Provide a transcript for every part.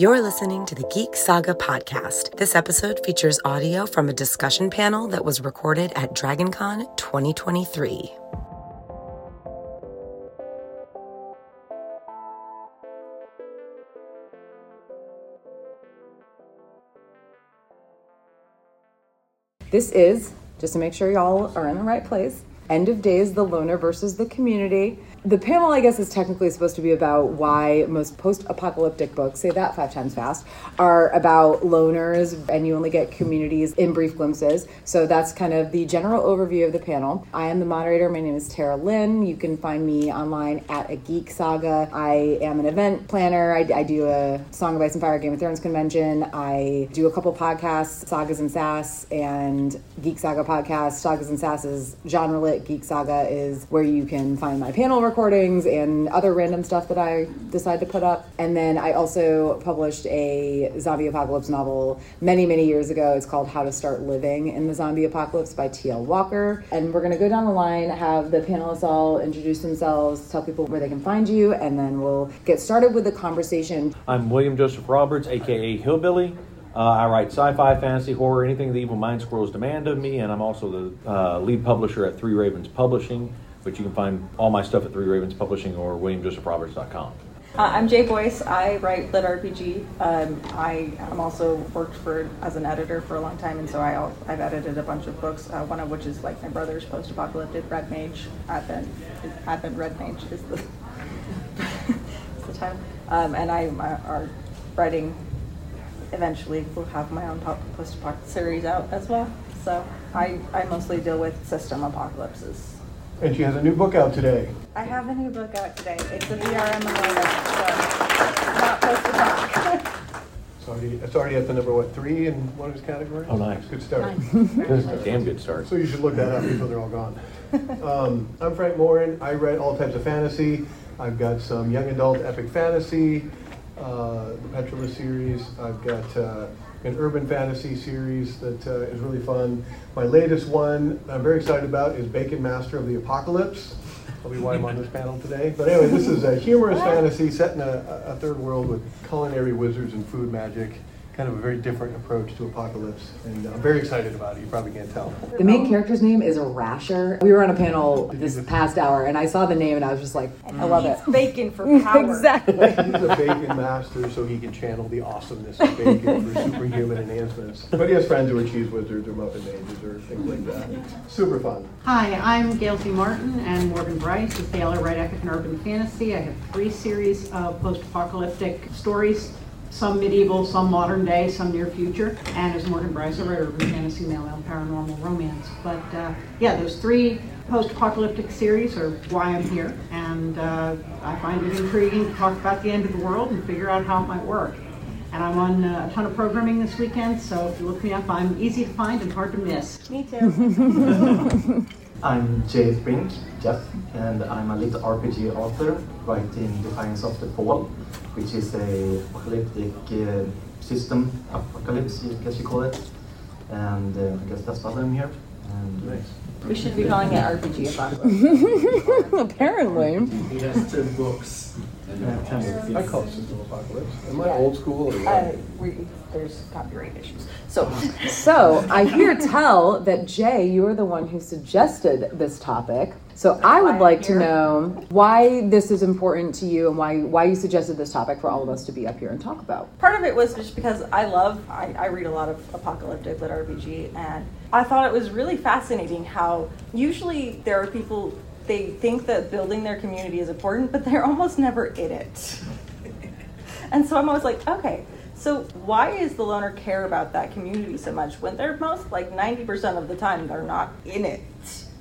You're listening to the Geek Saga podcast. This episode features audio from a discussion panel that was recorded at Dragon Con 2023. This is, just to make sure y'all are in the right place, End of Days, the Loner versus the Community. The panel, I guess, is technically supposed to be about why most post apocalyptic books, say that five times fast, are about loners and you only get communities in brief glimpses. So that's kind of the general overview of the panel. I am the moderator. My name is Tara Lynn. You can find me online at a Geek Saga. I am an event planner. I, I do a Song of Ice and Fire Game of Thrones convention. I do a couple podcasts, Sagas and Sass, and Geek Saga podcast. Sagas and Sass is genre lit. Geek Saga is where you can find my panel recordings and other random stuff that I decide to put up. And then I also published a zombie apocalypse novel many, many years ago. It's called How to Start Living in the Zombie Apocalypse by T.L. Walker. And we're going to go down the line, have the panelists all introduce themselves, tell people where they can find you, and then we'll get started with the conversation. I'm William Joseph Roberts, aka Hillbilly. Uh, I write sci-fi, fantasy, horror, anything the evil mind squirrels demand of me, and I'm also the uh, lead publisher at Three Ravens Publishing, which you can find all my stuff at Three Ravens Publishing or WilliamJosephRoberts.com. Uh, I'm Jay Boyce. I write lit RPG. Um, I am also worked for as an editor for a long time, and so I al- I've edited a bunch of books. Uh, one of which is like my brother's post-apocalyptic Red Mage. Advent Advent Red Mage is the is the. Um, and I uh, are writing. Eventually, will have my own post-apocalyptic series out as well. So I I mostly deal with system apocalypses. And she has a new book out today. I have a new book out today. It's a VRM so not post-apocalyptic. It's already, it's already at the number, what, three in one of his categories? Oh, nice. Good start. This is a damn good start. So you should look that up before they're all gone. Um, I'm Frank Morin. I write all types of fantasy. I've got some young adult epic fantasy, uh, the Petralist series. I've got uh, an urban fantasy series that uh, is really fun. My latest one I'm very excited about is Bacon Master of the Apocalypse. That'll be why I'm on this panel today. But anyway, this is a humorous fantasy set in a, a third world with culinary wizards and food magic. Kind of a very different approach to apocalypse, and I'm very excited about it. You probably can't tell. The main character's name is Rasher. We were on a panel this past hour, and I saw the name, and I was just like, I love it. Eats bacon for power. exactly. He's a bacon master, so he can channel the awesomeness of bacon for superhuman enhancements. But he has friends who are cheese wizards or muffin mages or things like that. Super fun. Hi, I'm Gail Z. Martin and Morgan Brice with Baylor Write Epic and Urban Fantasy. I have three series of post-apocalyptic stories, some medieval, some modern day, some near future. And as Morgan Brice, I write urban fantasy, mail and paranormal romance. But uh, yeah, those three post-apocalyptic series are why I'm here. And uh, I find it intriguing to talk about the end of the world and figure out how it might work. And I'm on uh, a ton of programming this weekend, so if you look me up, I'm easy to find and hard to miss. Me too. I'm Jay Brink, Jeff, and I'm a lit RPG author writing Defiance of the Fall, which is a apocalyptic uh, system apocalypse, I guess you call it. And uh, I guess that's why I'm here. And Nice. We should be calling it RPG Apocalypse. Apparently. He has ten books. uh, kind of- I call it System Apocalypse. Am I old school or Uh, what? we, there's copyright issues. So, So I hear tell that Jay, you are the one who suggested this topic. So I would like to know why this is important to you and why why you suggested this topic for all of us to be up here and talk about. part of it was just because I love, I, I read a lot of apocalyptic lit RPG, and I thought it was really fascinating how usually there are people, they think that building their community is important, but they're almost never in it. and so I'm always like, okay, so why is the loner care about that community so much when they're most like 90% of the time they're not in it?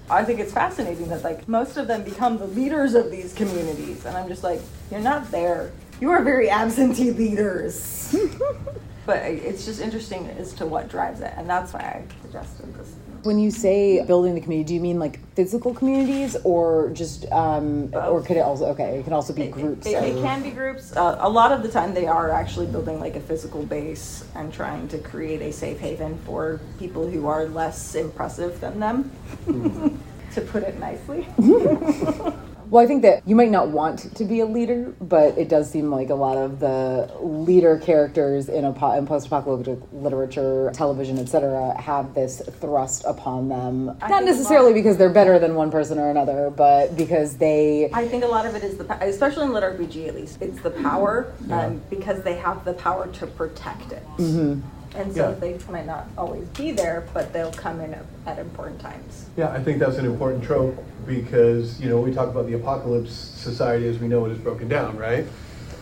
I think it's fascinating that like most of them become the leaders of these communities, and I'm just like, you're not there. You are very absentee leaders. but it's just interesting as to what drives it, and that's why I suggested this. When you say building the community, do you mean like physical communities or just um or could it also okay, it can also be It- groups. It, it can be groups. Uh, a lot of the time, they are actually building like a physical base and trying to create a safe haven for people who are less impressive than them. to put it nicely. Well, I think that you might not want to be a leader, but it does seem like a lot of the leader characters in, a, in post-apocalyptic literature, television, etc., have this thrust upon them. I not necessarily because they're better than one person or another, but because they. I think a lot of it is the, especially in lit RPG at least, it's the power, um, because they have the power to protect it. And so Yeah. they might not always be there, but they'll come in at, important times. Yeah, I think that's an important trope because, you know, we talk about the apocalypse society as we know it is broken down, right?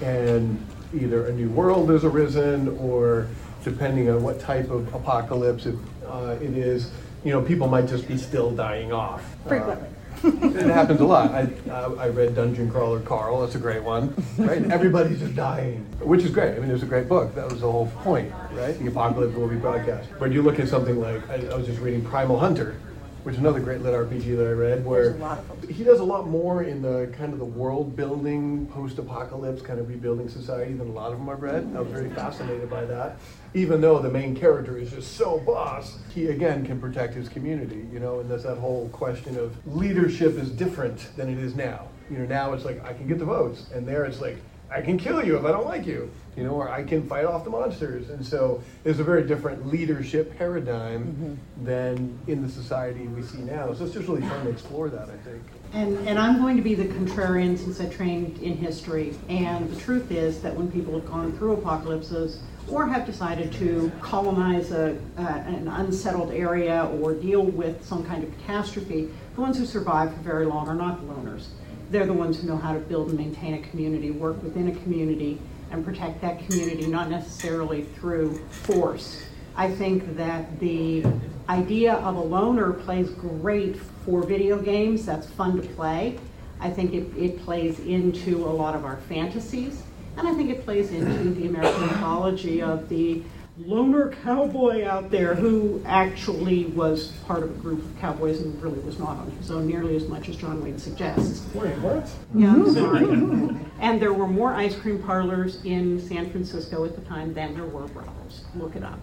And either a new world has arisen or depending on what type of apocalypse it, uh, it is, you know, people might just be still dying off. Uh, Frequently. It happens a lot. I, uh, I read Dungeon Crawler Carl, that's a great one, right? Everybody's just dying, which is great. I mean, it was a great book. That was the whole point, right? The apocalypse will be broadcast. But you look at something like, I, I was just reading Primal Hunter, which is another great lit RPG that I read, where a lot of he does a lot more in the kind of the world building, post apocalypse, kind of rebuilding society than a lot of them I've read. I was very fascinated by that. Even though the main character is just so boss, he again can protect his community, you know, and there's that whole question of leadership is different than it is now. You know, now it's like I can get the votes, and there it's like I can kill you if I don't like you, you know, or I can fight off the monsters. And so there's a very different leadership paradigm than in the society we see now. So it's just really fun to explore that, I think. And, and I'm going to be the contrarian since I trained in history. And the truth is that when people have gone through apocalypses or have decided to colonize a, uh, an unsettled area or deal with some kind of catastrophe, the ones who survive for very long are not the loners. They're the ones who know how to build and maintain a community, work within a community, and protect that community, not necessarily through force. I think that the idea of a loner plays great for video games. That's fun to play. I think it, it plays into a lot of our fantasies. And I think it plays into the American mythology of the loner cowboy out there who actually was part of a group of cowboys and really was not on his own nearly as much as John Wayne suggests. Wait, what? Yeah, I'm sorry. And there were more ice cream parlors in San Francisco at the time than there were brothels. Look it up.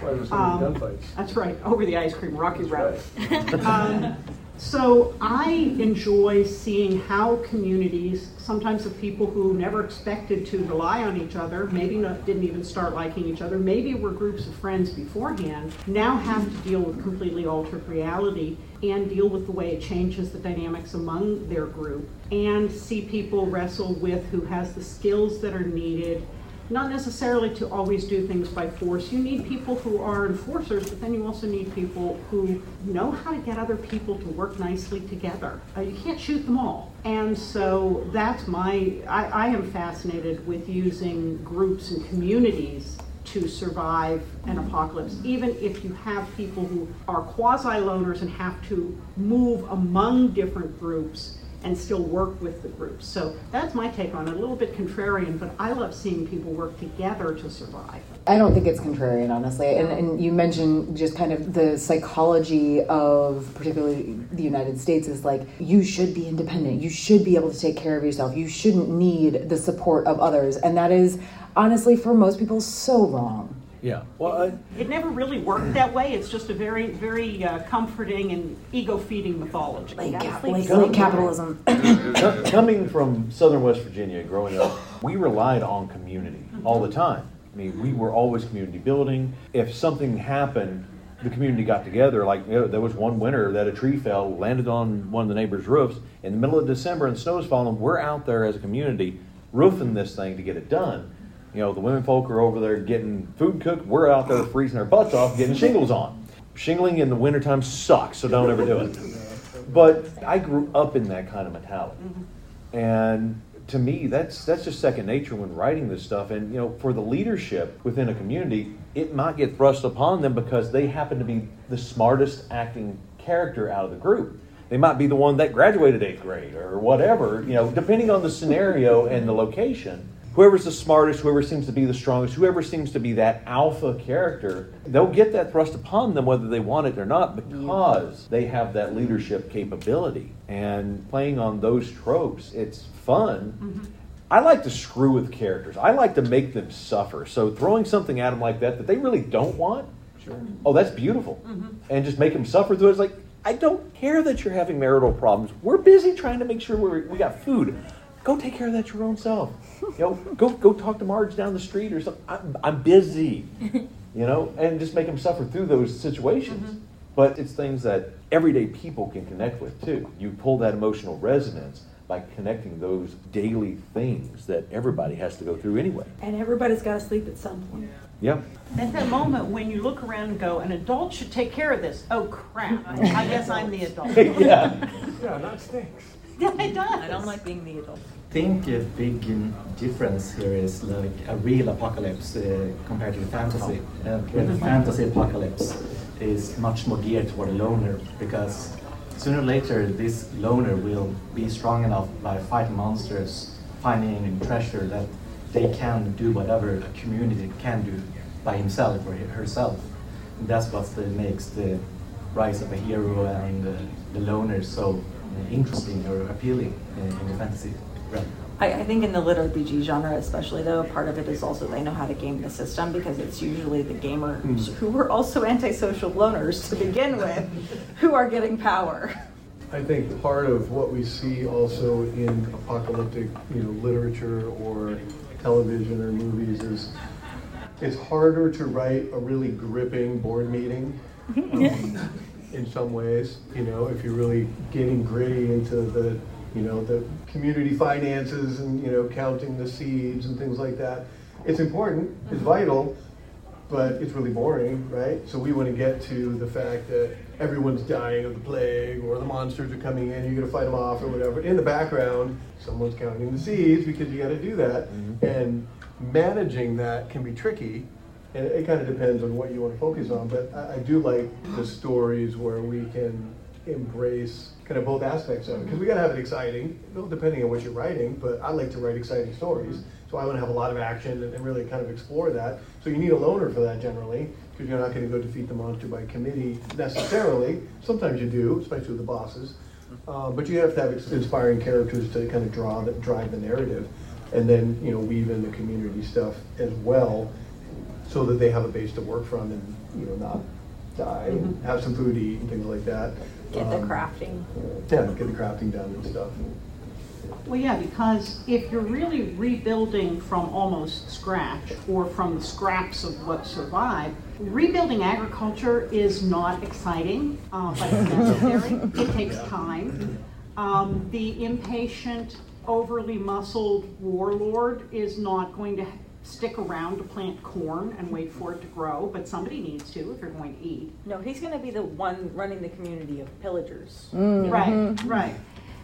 Why there's so Um. That's right, over the ice cream, Rocky Road. Um, So I enjoy seeing how communities, sometimes of people who never expected to rely on each other, maybe not, didn't even start liking each other, maybe were groups of friends beforehand, now have to deal with completely altered reality and deal with the way it changes the dynamics among their group and see people wrestle with who has the skills that are needed not necessarily to always do things by force. You need people who are enforcers, but then you also need people who know how to get other people to work nicely together. Uh, you can't shoot them all. And so that's my, I, I am fascinated with using groups and communities to survive an apocalypse, even if you have people who are quasi loners and have to move among different groups and still work with the groups. So that's my take on it. A little bit contrarian, but I love seeing people work together to survive. I don't think it's contrarian, honestly. And, and you mentioned just kind of the psychology of particularly the United States is like, you should be independent. You should be able to take care of yourself. You shouldn't need the support of others. And that is, honestly, for most people, so wrong. Yeah. Well, I, It never really worked that way. It's just a very, very uh, comforting and ego-feeding mythology. Like, cap- the- like, like capitalism. Coming from southern West Virginia, growing up, we relied on community all the time. I mean, we were always community building. If something happened, the community got together. Like you know, there was one winter that a tree fell, landed on one of the neighbors' roofs in the middle of December, and snow's falling. We're out there as a community roofing this thing to get it done. You know, the women folk are over there getting food cooked. We're out there freezing our butts off, getting shingles on. Shingling in the wintertime sucks, so don't ever do it. But I grew up in that kind of mentality. And to me, that's that's just second nature when writing this stuff. And you know, for the leadership within a community, it might get thrust upon them because they happen to be the smartest acting character out of the group. They might be the one that graduated eighth grade or whatever, you know, depending on the scenario and the location. Whoever's the smartest, whoever seems to be the strongest, whoever seems to be that alpha character, they'll get that thrust upon them whether they want it or not because they have that leadership capability. And playing on those tropes, it's fun. Mm-hmm. I like to screw with characters. I like to make them suffer. So throwing something at them like that that they really don't want, oh, that's beautiful. Mm-hmm. And just make them suffer through it. It's like, I don't care that you're having marital problems. We're busy trying to make sure we we got food. Go take care of that your own self. You know, go go talk to Marge down the street or something. I'm, I'm busy. You know, and just make them suffer through those situations. Mm-hmm. But it's things that everyday people can connect with too. You pull that emotional resonance by connecting those daily things that everybody has to go through anyway. And everybody's got to sleep at some point. Yep. At that moment when you look around and go, an adult should take care of this. Oh crap, I guess I'm the adult. yeah. Yeah, not stinks. Yeah, it does. I don't like being the adult. I think a big um, difference here is like a real apocalypse uh, compared to the fantasy. Uh, where the fantasy apocalypse is much more geared toward a loner because sooner or later this loner will be strong enough by fighting monsters, finding treasure that they can do whatever a community can do by himself or herself. And that's what makes the rise of a hero and uh, the loner so uh, interesting or appealing uh, in the fantasy realm. I, I think in the lit RPG genre, especially though, part of it is also they know how to game the system because it's usually the gamers who were also antisocial loners to begin with who are getting power. I think part of what we see also in apocalyptic, you know, literature or television or movies is it's harder to write a really gripping board meeting um, in some ways. You know, if you're really getting gritty into the, you know, the community finances and you know counting the seeds and things like that. It's important. It's vital. But it's really boring, right? So we want to get to the fact that everyone's dying of the plague or the monsters are coming in, you're going to fight them off or whatever. In the background, someone's counting the seeds because you got to do that. And managing that can be tricky. And it, kind of depends on what you want to focus on. But I, I do like the stories where we can embrace kind of both aspects of it. Because we got to have it exciting, well, depending on what you're writing. But I like to write exciting stories. So I want to have a lot of action and, and really kind of explore that. So you need a loner for that generally, because you're not going to go defeat the monster by committee necessarily. Sometimes you do, especially with the bosses. Uh, but you have to have inspiring characters to kind of draw that drive the narrative, and then you know weave in the community stuff as well, so that they have a base to work from and you know not die and have some food to eat and things like that. Get the Um, crafting. Yeah, get the crafting done and stuff. Well, yeah, because if you're really rebuilding from almost scratch or from the scraps of what survived, rebuilding agriculture is not exciting, uh, but it's necessary. it takes time. Um, the impatient, overly muscled warlord is not going to stick around to plant corn and wait for it to grow, but somebody needs to if you're going to eat. No, he's going to be the one running the community of pillagers. Mm-hmm. Right, right.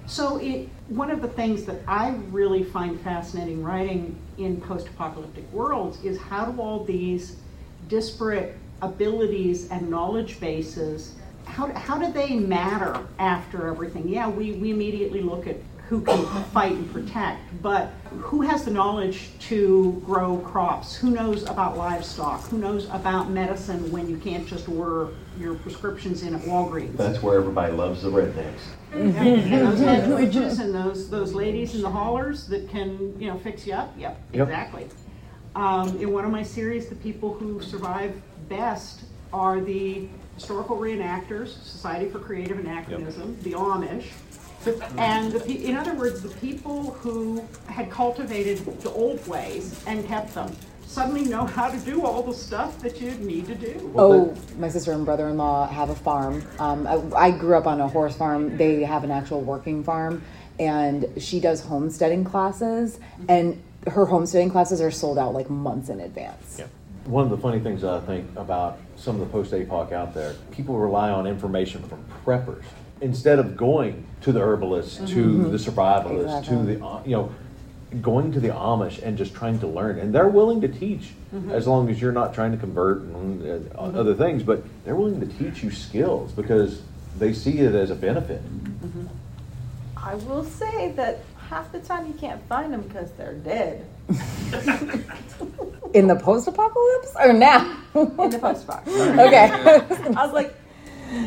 So it, one of the things that I really find fascinating writing in post-apocalyptic worlds is how do all these disparate abilities and knowledge bases, how, how do they matter after everything? Yeah, we, we immediately look at who can fight and protect, but who has the knowledge to grow crops? Who knows about livestock? Who knows about medicine when you can't just order your prescriptions in at Walgreens? That's where everybody loves the rednecks. And those head witches and those, those ladies in the haulers that can, you know, fix you up, yep, Yep. exactly. Um, in one of my series, the people who survive best are the historical reenactors, Society for Creative Anachronism, the Amish. And the, in other words, the people who had cultivated the old ways and kept them suddenly know how to do all the stuff that you need to do. Oh, my sister and brother-in-law have a farm. Um, I, I grew up on a horse farm. They have an actual working farm, and she does homesteading classes. And her homesteading classes are sold out like months in advance. Yeah. One of the funny things I think about some of the post APOC out there, people rely on information from preppers instead of going to the herbalists, to the survivalists, to the uh, you know, going to the Amish and just trying to learn. And they're willing to teach as long as you're not trying to convert and uh, other things, but they're willing to teach you skills because they see it as a benefit. I will say that half the time you can't find them because they're dead In the post-apocalypse or now? in the post box. okay. I was like,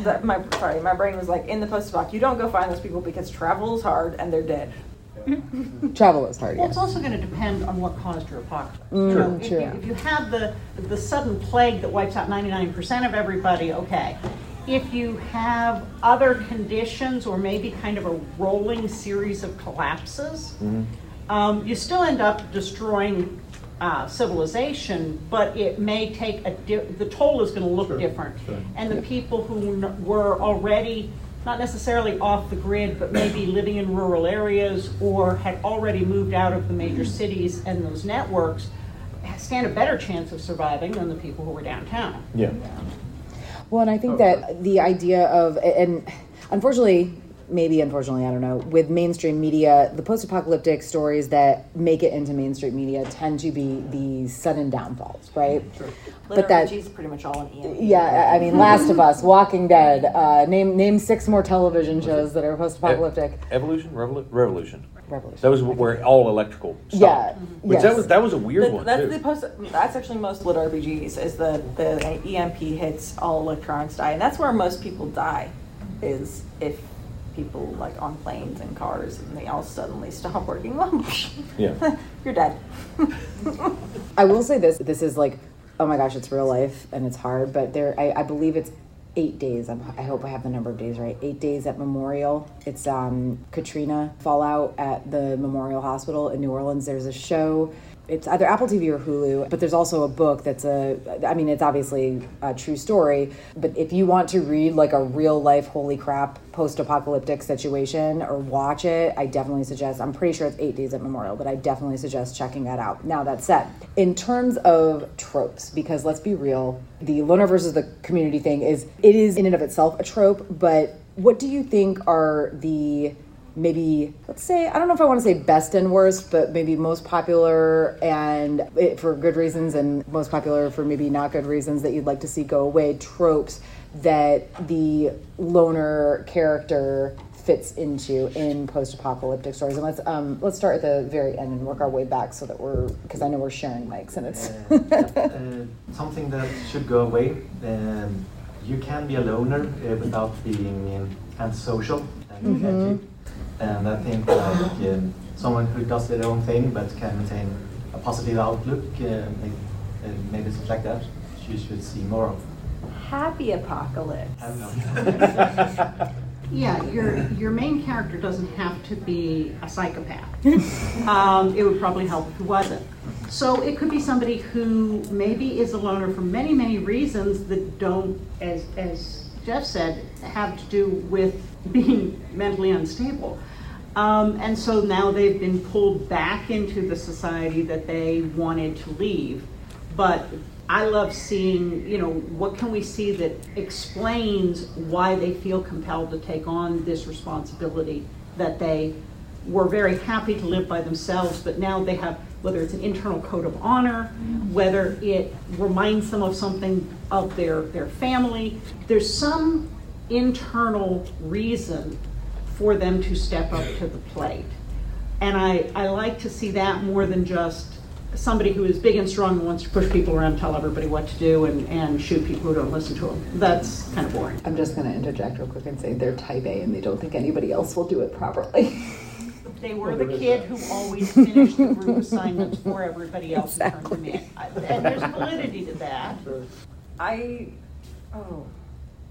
that my sorry, my brain was like in the post box. You don't go find those people because travel is hard and they're dead. Travel is hard. Well, Yeah. it's also going to depend on what caused your apocalypse. Mm, You know, if, true. you, if you have the the sudden plague that wipes out 99% of everybody, okay. if you have other conditions or maybe kind of a rolling series of collapses, Mhm. um, you still end up destroying uh, civilization, but it may take a di- the toll is going to look Sure, different. sure. And the people who n- were already not necessarily off the grid, but maybe living in rural areas or had already moved out of the major cities and those networks stand a better chance of surviving than the people who were downtown. Yeah. Well, and I think that the idea of, and unfortunately, maybe unfortunately, I don't know, with mainstream media, the post apocalyptic stories that make it into mainstream media tend to be the sudden downfalls, right? But that, is pretty much all in EM. yeah, I mean, Last of Us, Walking Dead, uh, name name six more television shows that are post apocalyptic. Evolution, Revolu- revolution. Revolution. That was where all electrical stopped. Yeah, Which yes. that was that was a weird That- one that's too. the post. That's actually most lit RPGs is the the EMP hits all electronics die, and that's where most people die, is if people like on planes and cars and they all suddenly stop working. Well, Yeah. you're dead. I will say this: this is like, oh my gosh, it's real life and it's hard. But there, I, I believe it's eight days. I'm, I hope I have the number of days right. Eight days at Memorial. It's um, Katrina fallout at the Memorial Hospital in New Orleans. There's a show. It's either Apple TV or Hulu, but there's also a book that's a. I mean, it's obviously a true story. But if you want to read like a real life, holy crap, post-apocalyptic situation or watch it, I definitely suggest. I'm pretty sure it's eight days at Memorial, but I definitely suggest checking that out. Now that said, in terms of tropes, because let's be real, the loner versus the community thing is it is in and of itself a trope. But what do you think are the maybe let's say I don't know if I want to say best and worst, but maybe most popular and it, for good reasons and most popular for maybe not good reasons that you'd like to see go away tropes that the loner character fits into in post-apocalyptic stories and let's um let's start at the very end and work our way back so that we're because i know we're sharing mics and it's Uh, something that should go away. Um, you can be a loner uh, without being um, antisocial and Mhm. Edgy. And I think like um, someone who does their own thing but can maintain a positive outlook, uh, maybe, uh, maybe something like that, you should see more of. Happy apocalypse. I don't know. Yeah, your your main character doesn't have to be a psychopath. um, it would probably help if he wasn't. So it could be somebody who maybe is a loner for many many reasons that don't, as as Jeff said, have to do with being mentally unstable. Um, and so now they've been pulled back into the society that they wanted to leave. But I love seeing, you know, what can we see that explains why they feel compelled to take on this responsibility that they were very happy to live by themselves, but now they have, whether it's an internal code of honor, whether it reminds them of something of their, their family, there's some internal reason for them to step up to the plate. And I, I like to see that more than just somebody who is big and strong and wants to push people around, tell everybody what to do, and, and shoot people who don't listen to them. That's kind of boring. i'm just going to interject real quick and say they're type a and they don't think anybody else will do it properly They were the kid who always finished the group assignments for everybody else and turned them in. I- And there's validity to that. I, oh,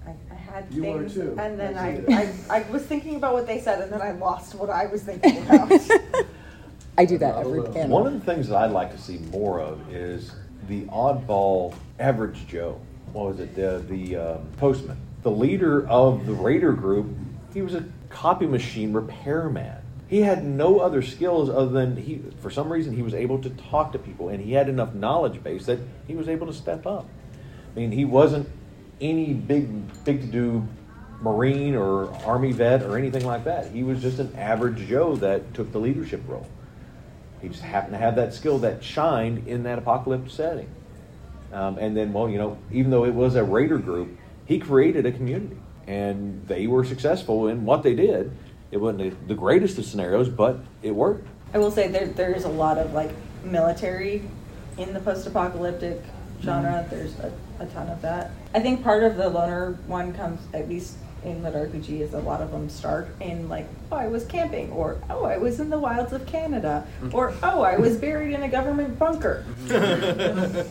I, I had You were things, too. and then I I, see I, I was thinking about what they said, and then I lost what I was thinking about. i do that every panel One of the things that I'd like to see more of is the oddball average Joe. What was it? The the um, postman, the leader of the Raider group. He was a copy machine repairman. He had no other skills other than he. For some reason, he was able to talk to people, and he had enough knowledge base that he was able to step up. I mean, he wasn't any big big to do Marine or Army vet or anything like that. He was just an average Joe that took the leadership role. He just happened to have that skill that shined in that apocalypse setting. Um, and then, well, you know, even though it was a raider group, he created a community, and they were successful in what they did. It wasn't the- the greatest of scenarios, but it worked. I will say there there's a lot of like military in the post-apocalyptic genre. Mm-hmm. There's a, a ton of that. I think part of the loner one comes at least in Lit RPG is a lot of them start in like oh I was camping or oh I was in the wilds of Canada mm-hmm. or oh I was buried in a government bunker.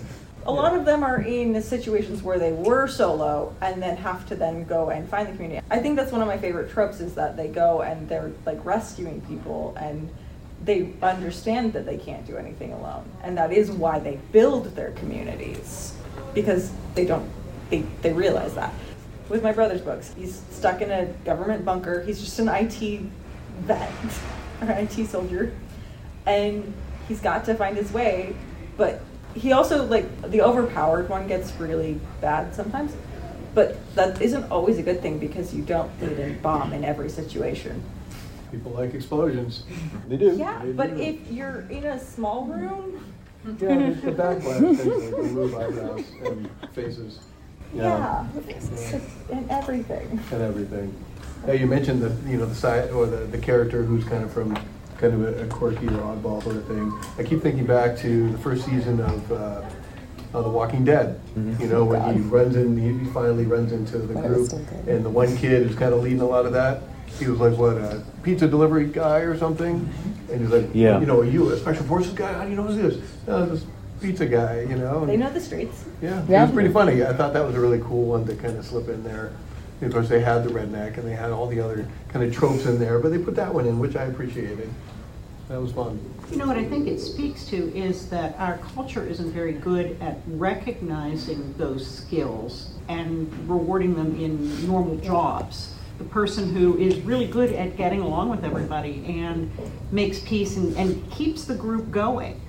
a lot of them are in situations where they were solo and then have to then go and find the community. I think that's one of my favorite tropes is that they go and they're like rescuing people and they understand that they can't do anything alone. And that is why they build their communities because they don't they, they realize that. With my brother's books, he's stuck in a government bunker. He's just an IT vet or IT soldier. And he's got to find his way, but he also like the overpowered one gets really bad sometimes but that isn't always a good thing because you don't need a bomb in every situation People like explosions. They do. yeah They but do. if you're in a small room Yeah, the, the backblast things like remove eyebrows and faces yeah, and everything and everything. Yeah, you mentioned the you know the side or the, the character who's kind of from kind of a, a quirky or oddball sort of thing. I keep thinking back to the first season of uh, of The Walking Dead. You know when he runs in, he finally runs into the That group, so and the one kid who's kind of leading a lot of that. He was like what a pizza delivery guy or something, and he's like, Yeah. you know, are you a special forces guy? How do you know who's this? Oh, this pizza guy, you know. they know the streets yeah, Yeah. it was pretty funny. I thought that was a really cool one to kind of slip in there. And of course, they had the redneck and they had all the other kind of tropes in there, but they put that one in, which I appreciated. That was fun. You know what I think it speaks to is that our culture isn't very good at recognizing those skills and rewarding them in normal jobs. The person who is really good at getting along with everybody and makes peace and, and keeps the group going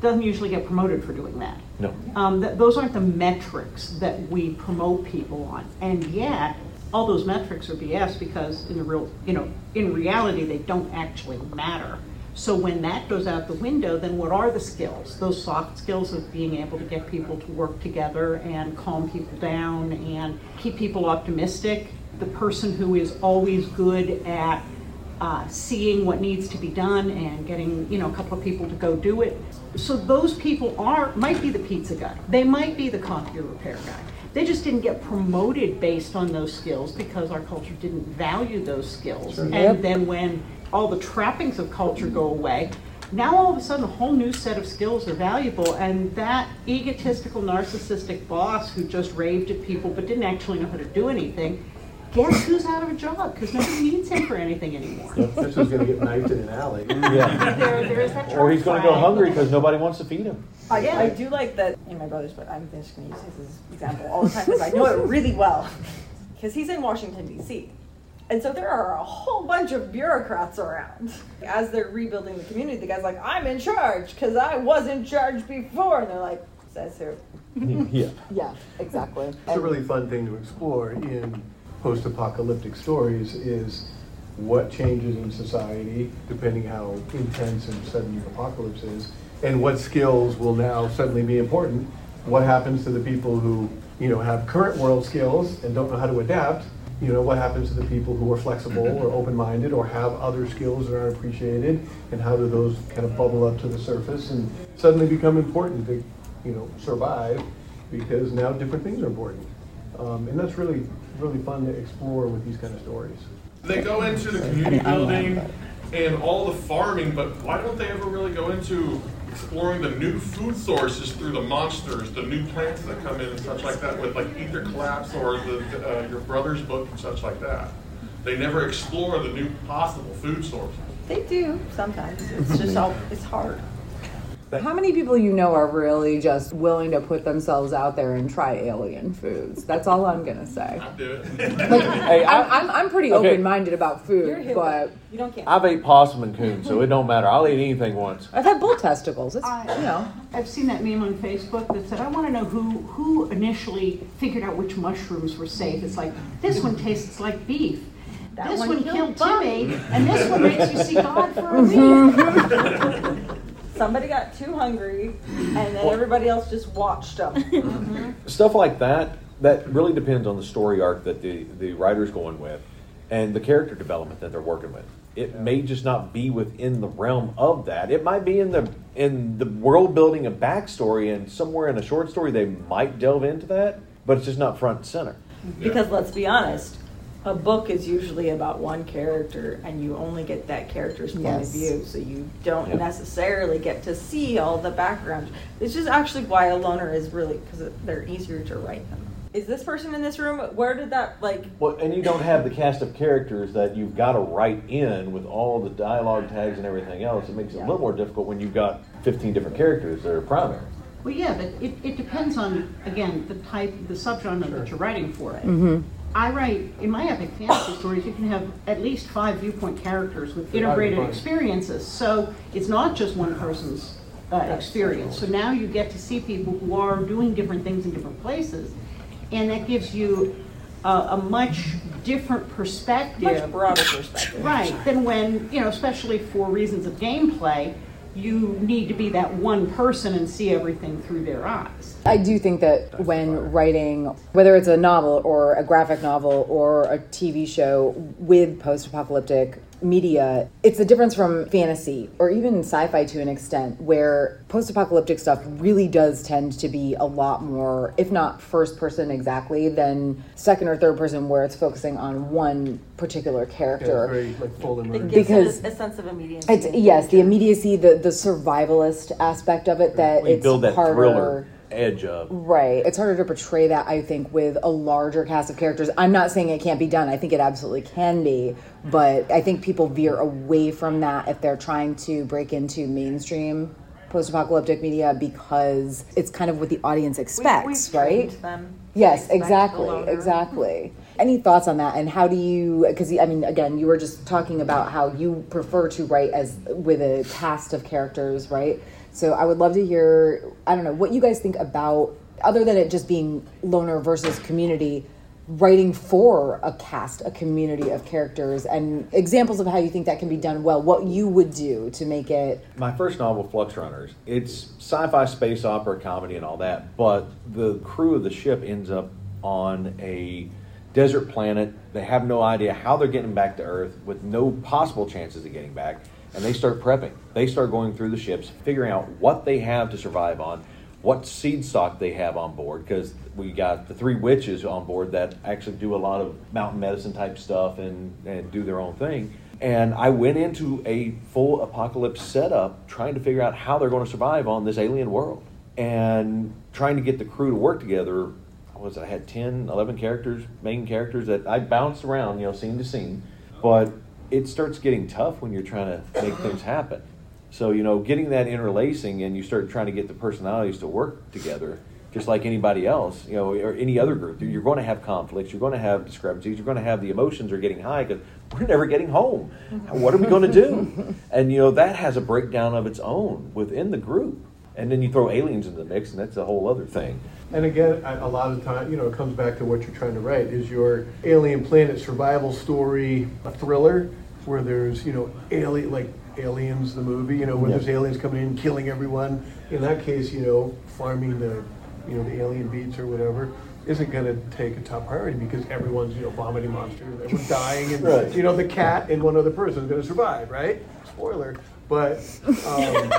doesn't usually get promoted for doing that. No. Um, th- those aren't the metrics that we promote people on. And yet, all those metrics are BS because in the real, you know, in reality, they don't actually matter. So when that goes out the window, then what are the skills? Those soft skills of being able to get people to work together and calm people down and keep people optimistic. The person who is always good at uh, seeing what needs to be done and getting you know a couple of people to go do it. So those people are might be the pizza guy. They might be the copier repair guy. They just didn't get promoted based on those skills because our culture didn't value those skills. And Yep. then when all the trappings of culture go away, now all of a sudden a whole new set of skills are valuable and that egotistical narcissistic boss who just raved at people but didn't actually know how to do anything guess who's out of a job because nobody needs him for anything anymore This was going to get knifed in an alley. Yeah. there, there is that Or he's going to go hungry because nobody wants to feed him. I, Yeah. I do like that in my brother's book. I'm just going to use his example all the time because I know it really well. Because he's in Washington, D.C. And so there are a whole bunch of bureaucrats around. As they're rebuilding the community, the guy's like, I'm in charge because I was in charge before. And they're like, says who? yeah. Yeah, exactly. It's a really fun thing to explore in post-apocalyptic stories is what changes in society depending how intense and sudden the apocalypse is and what skills will now suddenly be important what happens to the people who you know have current world skills and don't know how to adapt you know what happens to the people who are flexible or open-minded or have other skills that aren't appreciated? And how do those kind of bubble up to the surface and suddenly become important to you know survive because now different things are important? Um, and that's really, really fun to explore with these kind of stories. They go into the community building and all the farming, but why don't they ever really go into exploring the new food sources through the monsters, the new plants that come in and such like that, with like Ether Collapse or the, uh, your brother's book and such like that? They never explore the new possible food sources. They do sometimes. It's just all, it's hard. How many people you know are really just willing to put themselves out there and try alien foods? That's all I'm gonna say. I do it. Hey, I, I'm, I'm, I'm pretty Okay. open-minded about food, but You don't care. I've ate possum and coon, so it don't matter. I'll eat anything once. I've had bull testicles. It's I- you know. I've seen that meme on Facebook that said, I want to know who, who initially figured out which mushrooms were safe. It's like, this one tastes like beef. That this one one, killed killed Timmy, and this one makes you see God for a week. Somebody got too hungry, and then everybody else just watched them. Mm-hmm. Stuff like that, that really depends on the story arc that the, the writer's going with and the character development that they're working with. It may just not be within the realm of that. It might be in the in the world building and backstory, and somewhere in a short story they might delve into that, but it's just not front and center. Because let's be honest, a book is usually about one character and you only get that character's point Yes. of view so you don't Yeah. necessarily get to see all the background this is actually why a loner is really because they're easier to write them is this person in this room where did that like Well, and you don't have the cast of characters that you've got to write in with all the dialogue tags and everything else. It makes it a little more difficult when you've got 15 different characters that are primary. Well, yeah, but it, it depends on, again, the type, the subgenre that you're writing for it. Mm-hmm. I write, in my epic fantasy stories, you can have at least five viewpoint characters with integrated experiences. So it's not just one person's uh, experience. So now you get to see people who are doing different things in different places. And that gives you a, a much different perspective. much broader perspective Right, than when, you know, especially for reasons of gameplay, you need to be that one person and see everything through their eyes. I do think that when writing, whether it's a novel or a graphic novel or a TV show with post apocalyptic media, it's the difference from fantasy or even sci fi to an extent, where post apocalyptic stuff really does tend to be a lot more, if not first person exactly, than second or third person, where it's focusing on one particular character. it's very like full it gives Because it a, a sense of immediacy It's yes, the immediacy, the the survivalist aspect of it that We it's build that harder. thriller edge of. Right. It's harder to portray that, I think, with a larger cast of characters. I'm not saying it can't be done. I think it absolutely can be. But I think people veer away from that if they're trying to break into mainstream post apocalyptic media because it's kind of what the audience expects, we've right? them Yes, expect exactly, loner. exactly. Any thoughts on that? And how do you? Because I mean, again, you were just talking about how you prefer to write as with a cast of characters, right? So I would love to hear. I don't know what you guys think about, other than it just being loner versus community, writing for a cast, a community of characters, and examples of how you think that can be done well. What you would do to make it. My first novel, Flux Runners, it's sci-fi, space opera, comedy, and all that. But the crew of the ship ends up on a desert planet. They have no idea how they're getting back to Earth, with no possible chances of getting back. And they start prepping. They start going through the ships, figuring out what they have to survive on, what seed stock they have on board, because we got the three witches on board that actually do a lot of mountain medicine type stuff and, and do their own thing. And I went into a full apocalypse setup trying to figure out how they're going to survive on this alien world and trying to get the crew to work together. Was it? I had 10, 11 characters, main characters that I bounced around, you know, scene to scene. But it starts getting tough when you're trying to make things happen. So, you know, getting that interlacing and you start trying to get the personalities to work together, just like anybody else, you know, or any other group, you're going to have conflicts, you're going to have discrepancies, you're going to have the emotions are getting high because we're never getting home. Mm-hmm. What are we going to do? And, you know, that has a breakdown of its own within the group. And then you throw aliens in the mix, and that's a whole other thing. And again, a a lot of time, you know, it comes back to what you're trying to write. Is your alien planet survival story a thriller where there's, you know, alien like Aliens, the movie, you know, where Yeah. there's aliens coming in, killing everyone. In that case, you know, farming the, you know, the alien beats or whatever isn't going to take a top priority because everyone's, you know, vomiting monsters, everyone's dying, and Right. you know, the cat and one other person is going to survive, right? Spoiler. But um,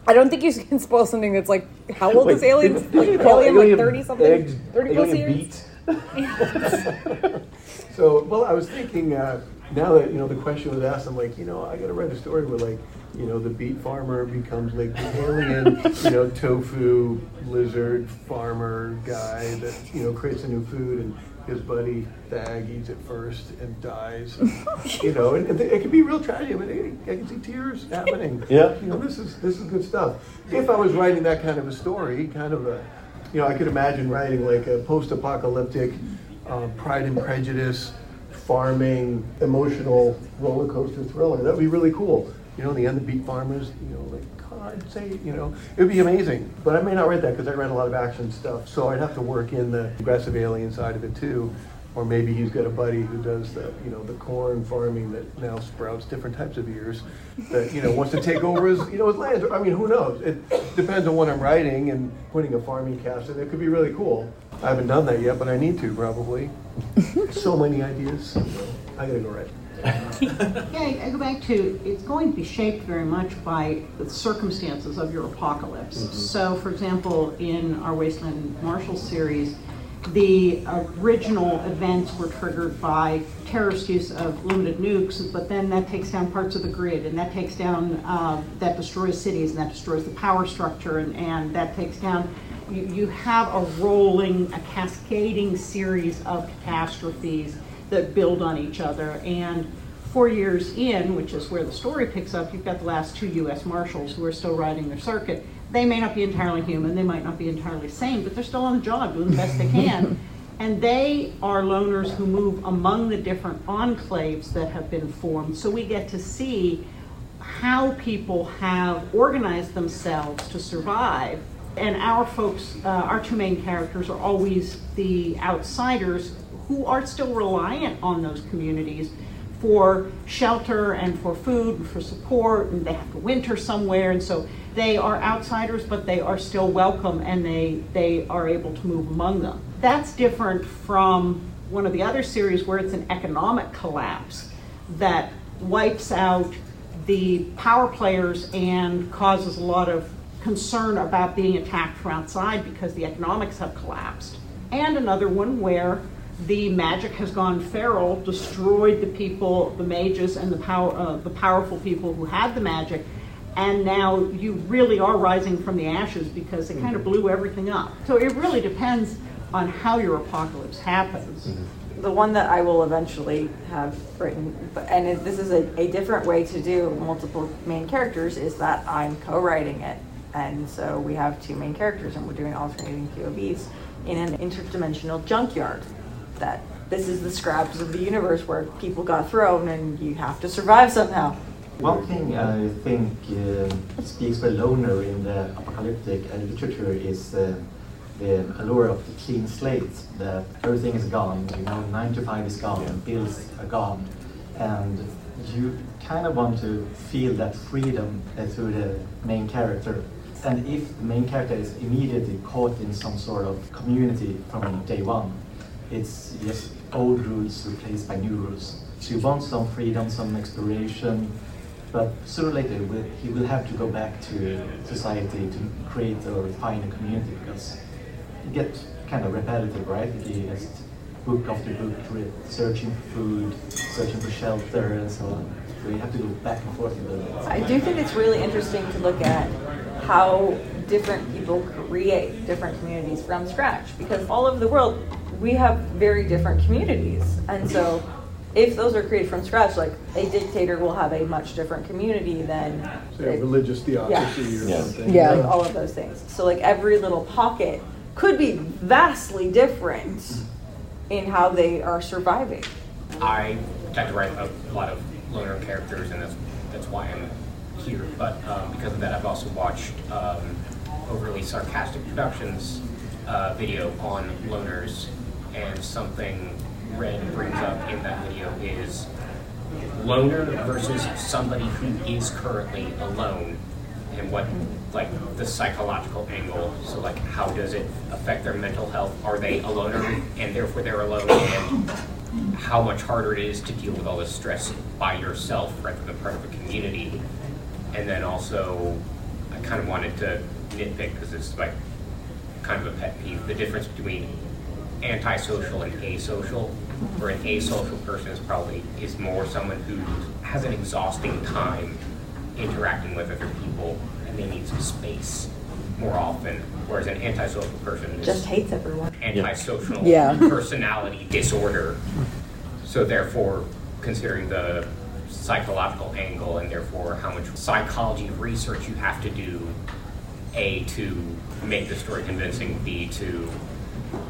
I don't think you can spoil something that's like how old Wait, is did Like, Alien like thirty something, thirty plus alien years. So, well, I was thinking, uh, now that, you know, the question was asked, I'm like, you know, I gotta write a story where like, you know, the beet farmer becomes like the alien, you know, tofu lizard farmer guy that, you know, creates a new food and his buddy Thag eats it first and dies. you know, and, and it can be real tragedy. I mean, I can see tears happening. Yeah. You know, this is, this is good stuff. If I was writing that kind of a story, kind of a, you know, I could imagine writing like a post-apocalyptic uh, Pride and Prejudice, farming, emotional roller coaster thriller. That would be really cool. You know, in the end, the beet farmers, you know, like, God, say, you know, it would be amazing. But I may not write that because I read a lot of action stuff. So I'd have to work in the aggressive alien side of it too. Or maybe he's got a buddy who does the, you know, the corn farming that now sprouts different types of ears. That you know wants to take over his, you know, his land. I mean, who knows? It depends on what I'm writing and putting a farming cast in. It could be really cool. I haven't done that yet, but I need to probably. so many ideas. I gotta go write. Yeah, I go back to, it's going to be shaped very much by the circumstances of your apocalypse. So, for example, in our Wasteland Marshall series, the original events were triggered by terrorist use of limited nukes, but then that takes down parts of the grid, and that takes down, uh, that destroys cities, and that destroys the power structure, and, and that takes down. You, you have a rolling, a cascading series of catastrophes that build on each other. And four years in, which is where the story picks up, you've got the last two U.S. Marshals who are still riding their circuit they may not be entirely human, they might not be entirely sane, but they're still on the job doing the best they can. and they are loners who move among the different enclaves that have been formed. So we get to see how people have organized themselves to survive. And our folks, uh, our two main characters, are always the outsiders who are still reliant on those communities for shelter and for food and for support, and they have to winter somewhere. And so they are outsiders, but they are still welcome and they, they are able to move among them. That's different from one of the other series where it's an economic collapse that wipes out the power players and causes a lot of concern about being attacked from outside because the economics have collapsed. And another one where the magic has gone feral, destroyed the people, the mages, and the, power, uh, the powerful people who had the magic, and now you really are rising from the ashes because it kind of blew everything up. So it really depends on how your apocalypse happens. The one that I will eventually have written, and this is a, a different way to do multiple main characters, is that I'm co writing it. And so we have two main characters, and we're doing alternating POVs in an interdimensional junkyard. That this is the scraps of the universe where people got thrown, and you have to survive somehow. One thing I think uh, speaks for loner in the apocalyptic uh, literature is uh, the allure of the clean slate, that everything is gone, you know, nine to five is gone, yeah. bills are gone, and you kind of want to feel that freedom uh, through the main character. And if the main character is immediately caught in some sort of community from day one, it's just old rules replaced by new rules. So you want some freedom, some exploration, but sooner or later, he will have to go back to society to create or find a community because it gets kind of repetitive, right? He has book after book, searching for food, searching for shelter, and so on. So you have to go back and forth. I do think it's really interesting to look at how different people create different communities from scratch because all over the world we have very different communities, and so if those are created from scratch, like a dictator will have a much different community than Say a religious theocracy yeah. or yeah. something. Yeah, like all of those things. So like every little pocket could be vastly different in how they are surviving. I tend to write a lot of loner characters, and that's that's why I'm here. But um, because of that, I've also watched um, overly sarcastic productions uh, video on loners, and something Red brings up in that video is loner versus somebody who is currently alone and what like the psychological angle. So like how does it affect their mental health? Are they a loner and therefore they're alone? And how much harder it is to deal with all this stress by yourself rather than part of a community. And then also i kind of wanted to nitpick because it's like kind of a pet peeve the difference between antisocial and asocial, where an asocial person is probably is more someone who has an exhausting time interacting with other people and they need some space more often, whereas an antisocial person just hates everyone. Antisocial yeah. personality disorder. So therefore, considering the psychological angle and therefore how much psychology research you have to do, a to make the story convincing, b to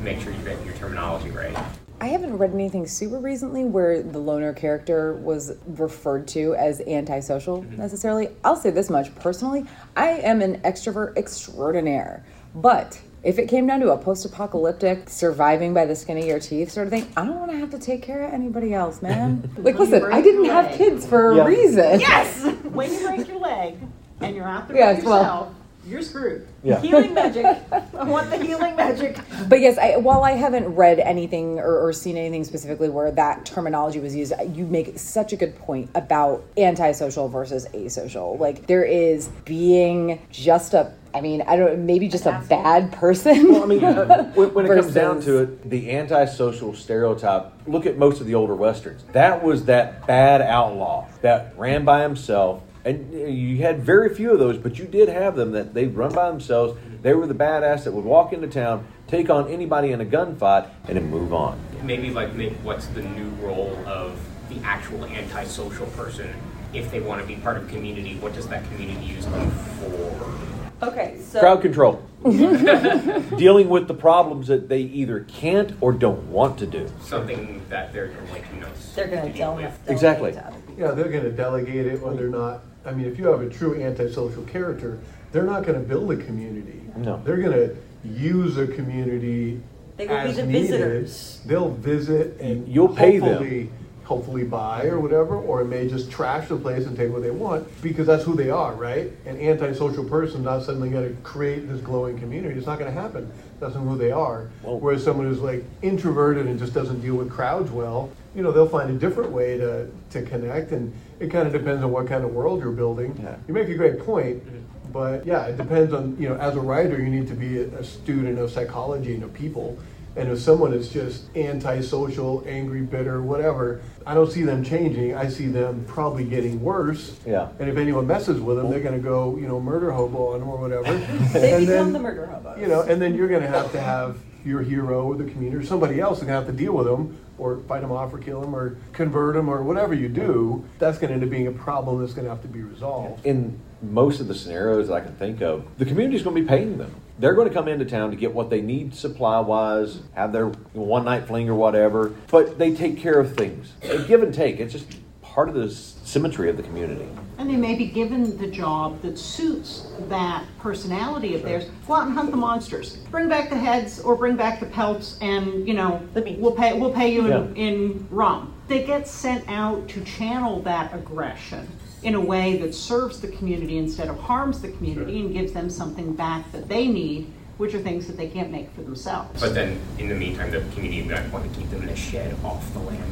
make sure you get your terminology right. I haven't read anything super recently where the loner character was referred to as antisocial mm-hmm. necessarily. I'll say this much personally I am an extrovert extraordinaire, but if it came down to a post apocalyptic, surviving by the skin of your teeth sort of thing, I don't want to have to take care of anybody else, man. like, listen, I didn't have kids for a yeah. reason. Yes! when you break your leg and you're out there yes, by yourself, well, you're screwed. Yeah. Healing magic. I want the healing magic. But yes, I, while I haven't read anything or, or seen anything specifically where that terminology was used, you make such a good point about antisocial versus asocial. Like there is being just a, I mean, I don't, maybe just a bad person. Well, I mean, uh, when, when it comes down to it, the antisocial stereotype. Look at most of the older westerns. That was that bad outlaw that ran by himself, and uh, you had very few of those, but you did have them that they run by themselves. They were the badass that would walk into town, take on anybody in a gunfight, and then move on. Maybe like make what's the new role of the actual antisocial person if they want to be part of a community. What does that community use them for? Okay, so Crowd control. Dealing with the problems that they either can't or don't want to do. Something that they're like you know they're going to deal with Exactly. Yeah, they're going to delegate it when they're not. I mean, if you have a true antisocial character, they're not going to build a community. No. They're going to use a community They will be as the needed. visitors. They'll visit and You'll pay them. hopefully, hopefully buy or whatever, or it may just trash the place and take what they want because that's who they are, right? An antisocial person not suddenly going to create this glowing community. It's not going to happen. That's not who they are. Well- Whereas someone who's like introverted and just doesn't deal with crowds well, you know, they'll find a different way to, to connect. And it kind of depends on what kind of world you're building. Yeah. You make a great point, mm-hmm. but yeah, it depends on, you know, as a writer, you need to be a, a student of psychology and of people. And if someone is just antisocial, angry, bitter, whatever, I don't see them changing. I see them probably getting worse. Yeah. And if anyone messes with them, they're going to go, you know, murder hobo on them or whatever. They and become then, the murder hobos. you know, and then you're going to have to have your hero or the community or somebody else is going to have to deal with them or fight them off or kill them or convert them or whatever you do. That's going to end up being a problem that's going to have to be resolved. in most of the scenarios that I can think of, the community is going to be paying them. They're going to come into town to get what they need supply wise, have their one night fling or whatever, but they take care of things. Give and take. It's just part of the symmetry of the community. And they may be given the job that suits that personality of theirs. Go out and hunt the monsters. Bring back the heads or bring back the pelts, and you know The meat. we'll pay we'll pay you in, Yeah. in rum. They get sent out to channel that aggression in a way that serves the community instead of harms the community and gives them something back that they need, which are things that they can't make for themselves. But then in the meantime, the community might want to keep them in a shed off the land.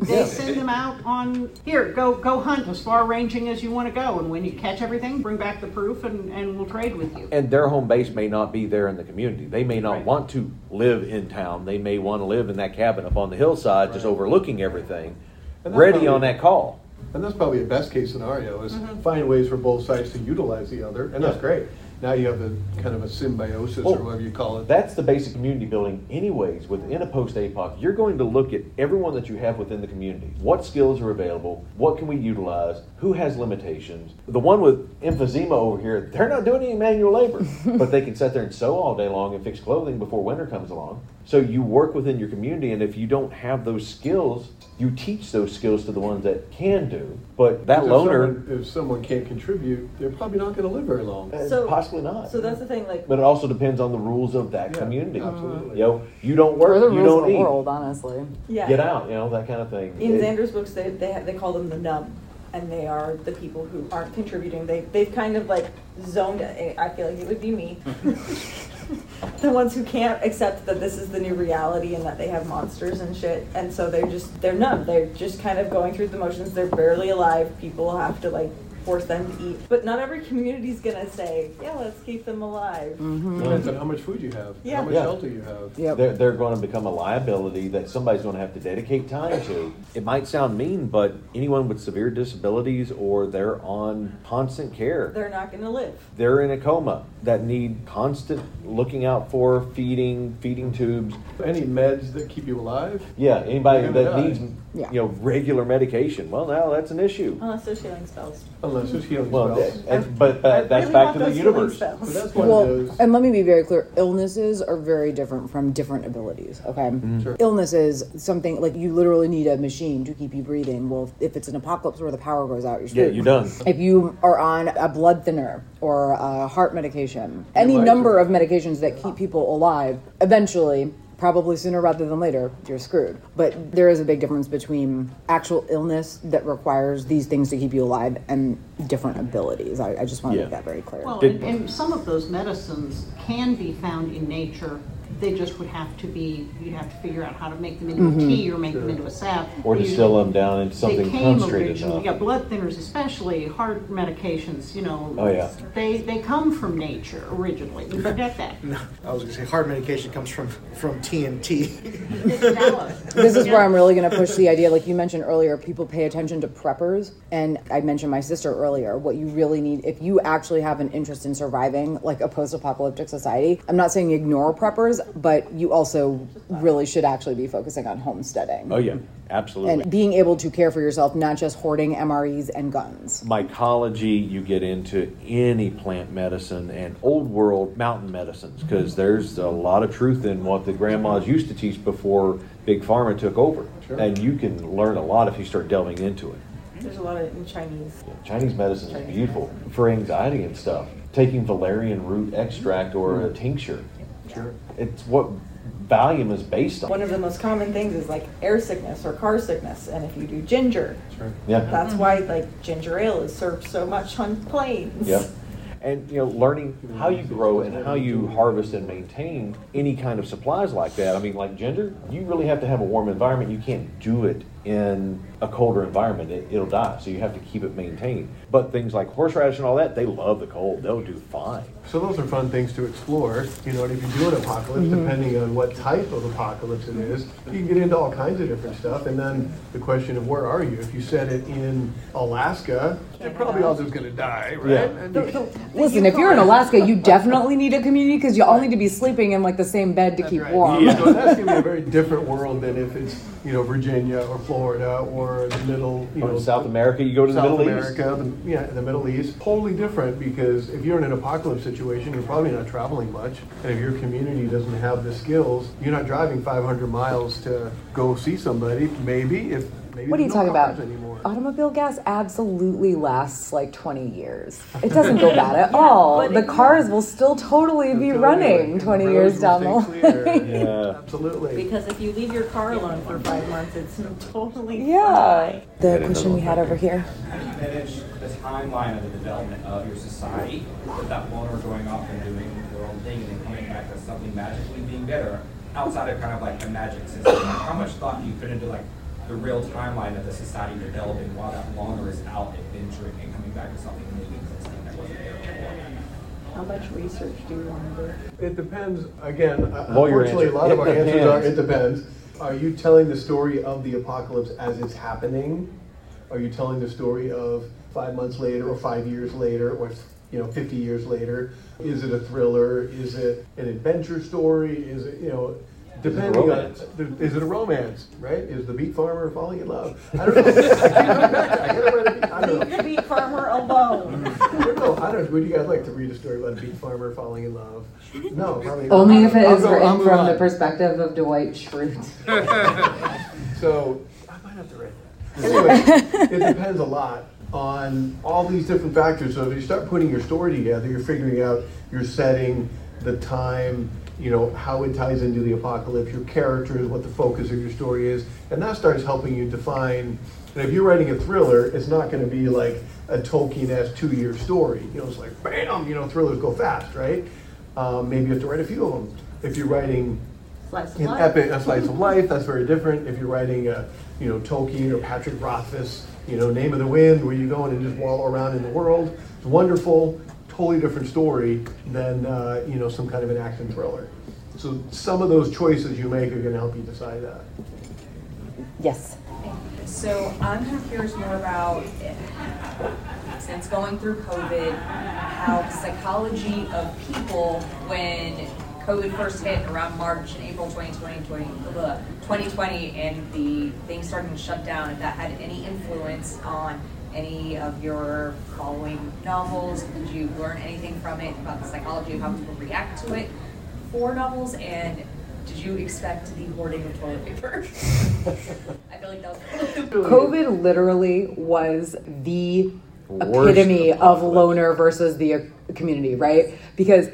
They send them out on here, go go hunt as far ranging as you want to go, and when you catch everything, bring back the proof, and, and we'll trade with you. And their home base may not be there in the community. They may not Right. want to live in town. They may want to live in that cabin up on the hillside, just overlooking everything, ready probably- on that call. And that's probably a best case scenario is mm-hmm. find ways for both sides to utilize the other, and that's great. Now you have a kind of a symbiosis Well, or whatever you call it. That's the basic community building, anyways. Within a post APOC, you're going to look at everyone that you have within the community. What skills are available? What can we utilize? Who has limitations? The one with emphysema over here, they're not doing any manual labor, but they can sit there and sew all day long and fix clothing before winter comes along. So you work within your community, and if you don't have those skills, you teach those skills to the ones that can do. But that Because if loner, someone- If someone can't contribute, they're probably not gonna live very long. uh, So- possibly not. So that's the thing, like, But it also depends on the rules of that Yeah, community. absolutely. You know, you don't work, Or the you rules don't of the eat. world, honestly. yeah. Get out, you know, that kind of thing. In It- Xander's books, they they, have, they call them the numb, and they are the people who aren't contributing. They they've kind of like zoned. I feel like it would be me, the ones who can't accept that this is the new reality and that they have monsters and shit, and so they're just they're numb. They're just kind of going through the motions. They're barely alive. People have to like force them to eat, but not every community is gonna say, yeah, let's keep them alive. Mm-hmm. Depends on how much food you have, Yeah. how much Yeah. shelter you have. Yep. They're, they're going to become a liability that somebody's going to have to dedicate time to. It might sound mean, but anyone with severe disabilities or they're on constant care, They're not gonna live. they're in a coma that need constant looking out for, feeding, feeding tubes. Any meds that keep you alive? Yeah, anybody that die. needs Yeah. you know regular medication. Well, now that's an issue. Unless there's healing spells. Unless there's healing Well, spells. that- but, uh, but that's really back to the universe. But that's one of Well, those. and let me be very clear illnesses are very different from different abilities, okay? Mm-hmm. Mm-hmm. Sure. Illness is something like you literally need a machine to keep you breathing. Well, if it's an apocalypse where the power goes out, you're Yeah, you're done. If you are on a blood thinner or a heart medication, any number of medications that keep people alive, eventually probably sooner rather than later, you're screwed. But there is a big difference between actual illness that requires these things to keep you alive and different abilities. I, I just want to Yeah. make that very clear. Well, and, and some of those medicines can be found in nature. They just would have to be, you'd have to figure out how to make them into Mhm. a tea or make them into a sap. Or You- distill them down into something they came concentrated originally, enough. yeah, blood thinners especially, heart medications, you know. Oh, yeah. They, they come from nature originally, we forget that. No, I was going to say hard medication comes from from TNT. this is where I'm really going to push the idea. Like you mentioned earlier, people pay attention to preppers. And I mentioned my sister earlier. What you really need, if you actually have an interest in surviving like a post apocalyptic society, I'm not saying ignore preppers, but you also really should actually be focusing on homesteading. Oh yeah, absolutely. And being able to care for yourself, not just hoarding MREs and guns. mycology, you get into any plant medicine and old world mountain medicines because there's a lot of truth in what the grandmas used to teach before Big Pharma took over. And you can learn a lot if you start delving into it. There's a lot of in Chinese. Chinese medicine is beautiful for anxiety and stuff. Taking valerian root extract or a mm-hmm. tincture. Sure. It's what Valium is based on. One of the most common things is like air sickness or car sickness, and if you do ginger, Yeah. that's why like ginger ale is served so much on planes. Yeah. And you know, learning how you grow and how you harvest and maintain any kind of supplies like that. I mean, like ginger, you really have to have a warm environment. You can't do it in a colder environment; it, it'll die. So you have to keep it maintained. But things like horseradish and all that, they love the cold. They'll do fine. So those are fun things to explore. You know, and if you do an apocalypse, Mhm. depending on what type of apocalypse it is, you can get into all kinds of different stuff. And then the question of where are you? If you set it in Alaska, they're probably all just going to die, right? Yeah. And you- Listen, if you're in Alaska, you definitely need a community because you all need to be sleeping in like the same bed to keep warm. So that's going to be a very different world than if it's you know Virginia or Florida or the middle you Or know South America, you go to the South Middle East. The, yeah, the Middle East. Totally different because if you're in an apocalypse situation, you're probably not traveling much, and if your community doesn't have the skills, you're not driving 500 miles to go see somebody. Maybe if maybe What are you there's no talking about? Anymore. Automobile gas absolutely lasts like 20 years. It doesn't go bad at all. The cars will still totally be running 20 years down the line. Yeah. Absolutely. Because if you leave your car alone for five months, it's totally Yeah. The question we had over here. How do you manage the timeline of the development of your society with that loner going off and doing their own thing and then coming back to something magically being better outside of kind of like a magic system? Like, how much thought do you put into like the real timeline of the society developing while that loner is out adventuring and coming back to something new existing that wasn't there before? How much research do you want to do? It depends. Again, uh, Lawyer unfortunately, a answer. lot of It our answers are it depends. depends. Are you telling the story of the apocalypse as it's happening? Are you telling the story of five months later, or five years later, or you know, fifty years later? Is it a thriller? Is it an adventure story? Is it you know? Depending on, is it a romance, right? Is the beet farmer falling in love? I don't know. I can't remember back. I gotta write a beet- I don't know. Leave the beet farmer alone. I don't know. I don't. Would you guys like to read a story about a beet farmer falling in love? No, probably not. Only if it I'll is go- I'll written move from on. the perspective of Dwight Schrute. So I might have to write that. Anyway, it depends a lot on all these different factors. So if you start putting your story together, you're figuring out your setting, the time, you know, how it ties into the apocalypse, your characters, what the focus of your story is, and that starts helping you define. And if you're writing a thriller, it's not going to be like a Tolkien-esque two-year story. You know, it's like bam, you know, thrillers go fast, right? Um, maybe you have to write a few of them. If you're writing Slice an life. epic, a slice of life. That's very different. If you're writing a, you know, Tolkien or Patrick Rothfuss, you know, Name of the Wind, where you go in and just wallow around in the world, it's wonderful. Totally different story than uh, you know some kind of an action thriller. So some of those choices you make are going to help you decide that. Yes. So I'm kind of curious more about, since going through COVID, how the psychology of people when COVID first hit around March and April 2020, 2020, and the things starting to shut down, if that had any influence on any of your following novels? Did you learn anything from it about the psychology of how people react to it for novels? And did you expect the hoarding of toilet paper? I feel like that was. COVID literally was the Worst epitome of loner versus the community, right? Because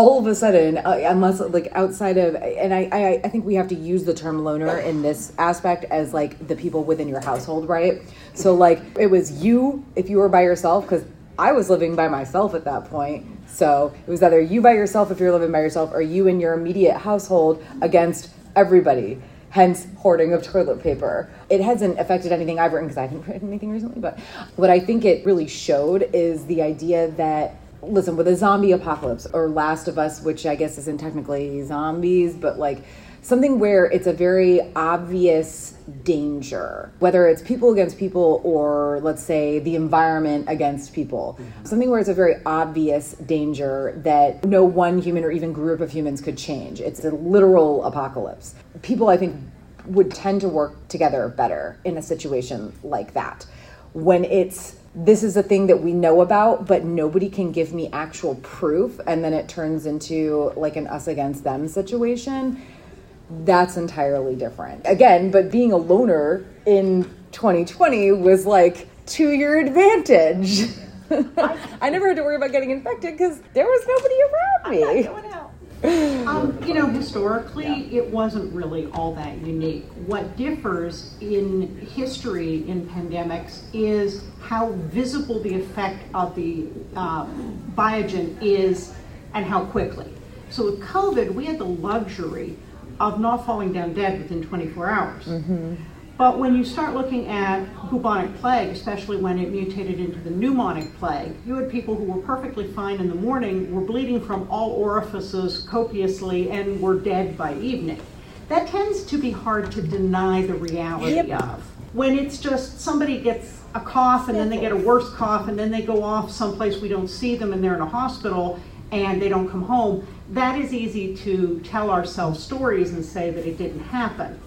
all of a sudden, uh, unless like outside of, and I, I, I think we have to use the term loner in this aspect as like the people within your household, right? So like it was you if you were by yourself, because I was living by myself at that point. So it was either you by yourself if you're living by yourself, or you in your immediate household against everybody. Hence, hoarding of toilet paper. It hasn't affected anything I've written because I haven't written anything recently. But what I think it really showed is the idea that listen, with a zombie apocalypse or Last of Us, which I guess isn't technically zombies, but like something where it's a very obvious danger, whether it's people against people or let's say the environment against people. Mm-hmm. Something where it's a very obvious danger that no one human or even group of humans could change. It's a literal apocalypse. People, I think, would tend to work together better in a situation like that. When it's this is a thing that we know about, but nobody can give me actual proof, and then it turns into like an us against them situation, that's entirely different. Again, but being a loner in 2020 was like to your advantage. I never had to worry about getting infected because there was nobody around me um, you know, historically, yeah. it wasn't really all that unique. What differs in history in pandemics is how visible the effect of the um, biogen is and how quickly. So with COVID, we had the luxury of not falling down dead within 24 hours. Mm-hmm. But when you start looking at bubonic plague, especially when it mutated into the pneumonic plague, you had people who were perfectly fine in the morning, were bleeding from all orifices copiously, and were dead by evening. That tends to be hard to deny the reality yep. of. When it's just somebody gets a cough and then they get a worse cough and then they go off someplace we don't see them and they're in a hospital and they don't come home, that is easy to tell ourselves stories and say that it didn't happen.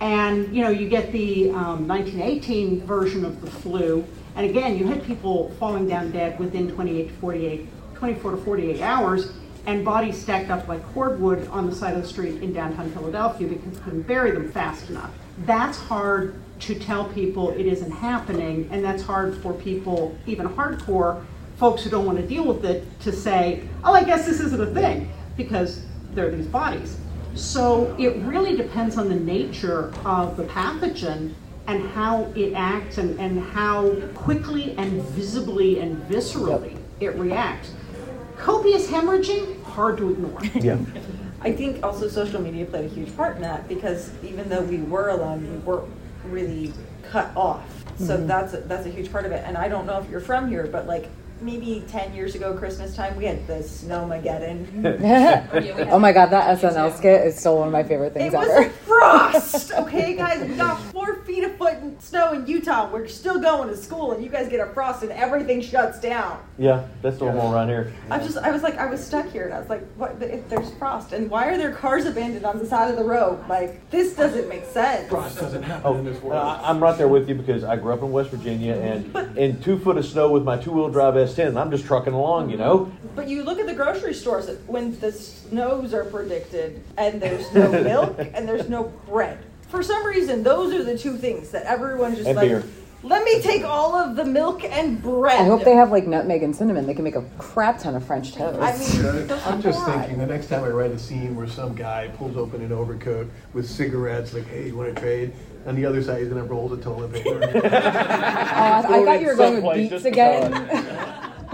And you know, you get the um, 1918 version of the flu, and again, you had people falling down dead within 28 to 48, 24 to 48 hours, and bodies stacked up like cordwood on the side of the street in downtown Philadelphia because they couldn't bury them fast enough. That's hard to tell people it isn't happening, and that's hard for people, even hardcore folks who don't want to deal with it, to say, oh, I guess this isn't a thing, because there are these bodies. So it really depends on the nature of the pathogen and how it acts and, and how quickly and visibly and viscerally it reacts. Copious hemorrhaging, hard to ignore. Yeah. I think also social media played a huge part in that because even though we were alone, we weren't really cut off. So mm-hmm. that's a, that's a huge part of it. And I don't know if you're from here, but like maybe 10 years ago christmas time we had the snowmageddon. Oh, oh my god that snl skit is still one of my favorite things it ever. was a frost okay guys we got four feet of foot in snow in utah we're still going to school and you guys get a frost and everything shuts down. Yeah that's normal around here. I just i was like i was stuck here and i was like what if there's frost and why are there cars abandoned on the side of the road? Like this doesn't make sense. Frost doesn't happen oh, in this uh, world. I'm right there with you because i grew up in west virginia and but, in two foot of snow with my two-wheel drive s 10 I'm just trucking along, you know. But you look at the grocery stores when the snows are predicted and there's no milk and there's no bread. For some reason, those are the two things that everyone just and like. Beer. Let me take all of the milk and bread. I hope they have like nutmeg and cinnamon. They can make a crap ton of French toast. I mean, I'm just thinking the next time I write a scene where some guy pulls open an overcoat with cigarettes, like, "Hey, you want to trade?" On the other side, he's gonna roll the toilet paper. oh, uh, I, I thought you were going with beets again.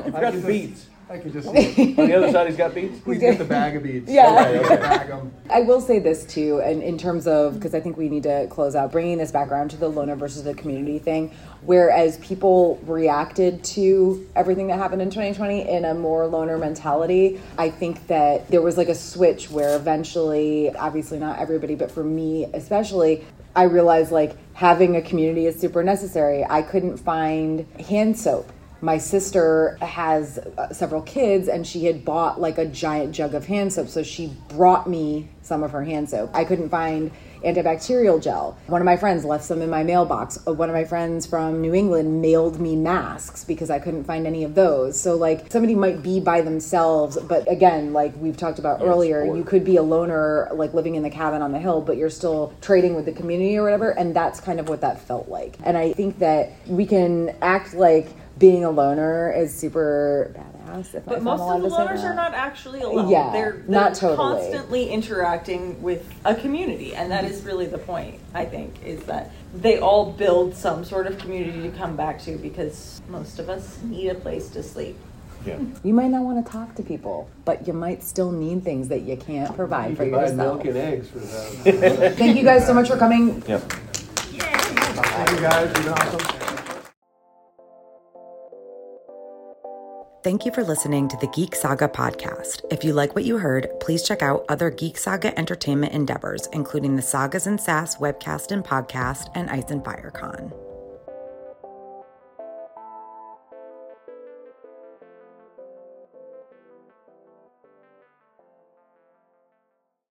You've got the beets. I can just see On the other side, he's got beads. He's got the bag of beads. Yeah. Okay, okay. Bag 'em. I will say this too, and in terms of because I think we need to close out bringing this back around to the loner versus the community thing. Whereas people reacted to everything that happened in 2020 in a more loner mentality, I think that there was like a switch where eventually, obviously not everybody, but for me especially, I realized like having a community is super necessary. I couldn't find hand soap my sister has uh, several kids and she had bought like a giant jug of hand soap so she brought me some of her hand soap. I couldn't find antibacterial gel. One of my friends left some in my mailbox. Uh, one of my friends from new england mailed me masks because i couldn't find any of those. So like somebody might be by themselves but again like we've talked about earlier you could be a loner like living in the cabin on the hill but you're still trading with the community or whatever and that's kind of what that felt like. And i think that we can act like being a loner is super badass. If, But if most of the loners are not actually alone. Yeah, they're, they're not totally. constantly interacting with a community, and that mm-hmm. is really the point. I think is that they all build some sort of community to come back to because most of us need a place to sleep. Yeah. You might not want to talk to people, but you might still need things that you can't provide You for can buy yourself. milk and eggs for that. Thank you guys so much for coming. Yep. Yeah. Thank you guys, you've been awesome. Thank you for listening to the Geek Saga podcast. If you like what you heard, please check out other Geek Saga entertainment endeavors, including the Sagas and Sass webcast and podcast and Ice and Fire Con.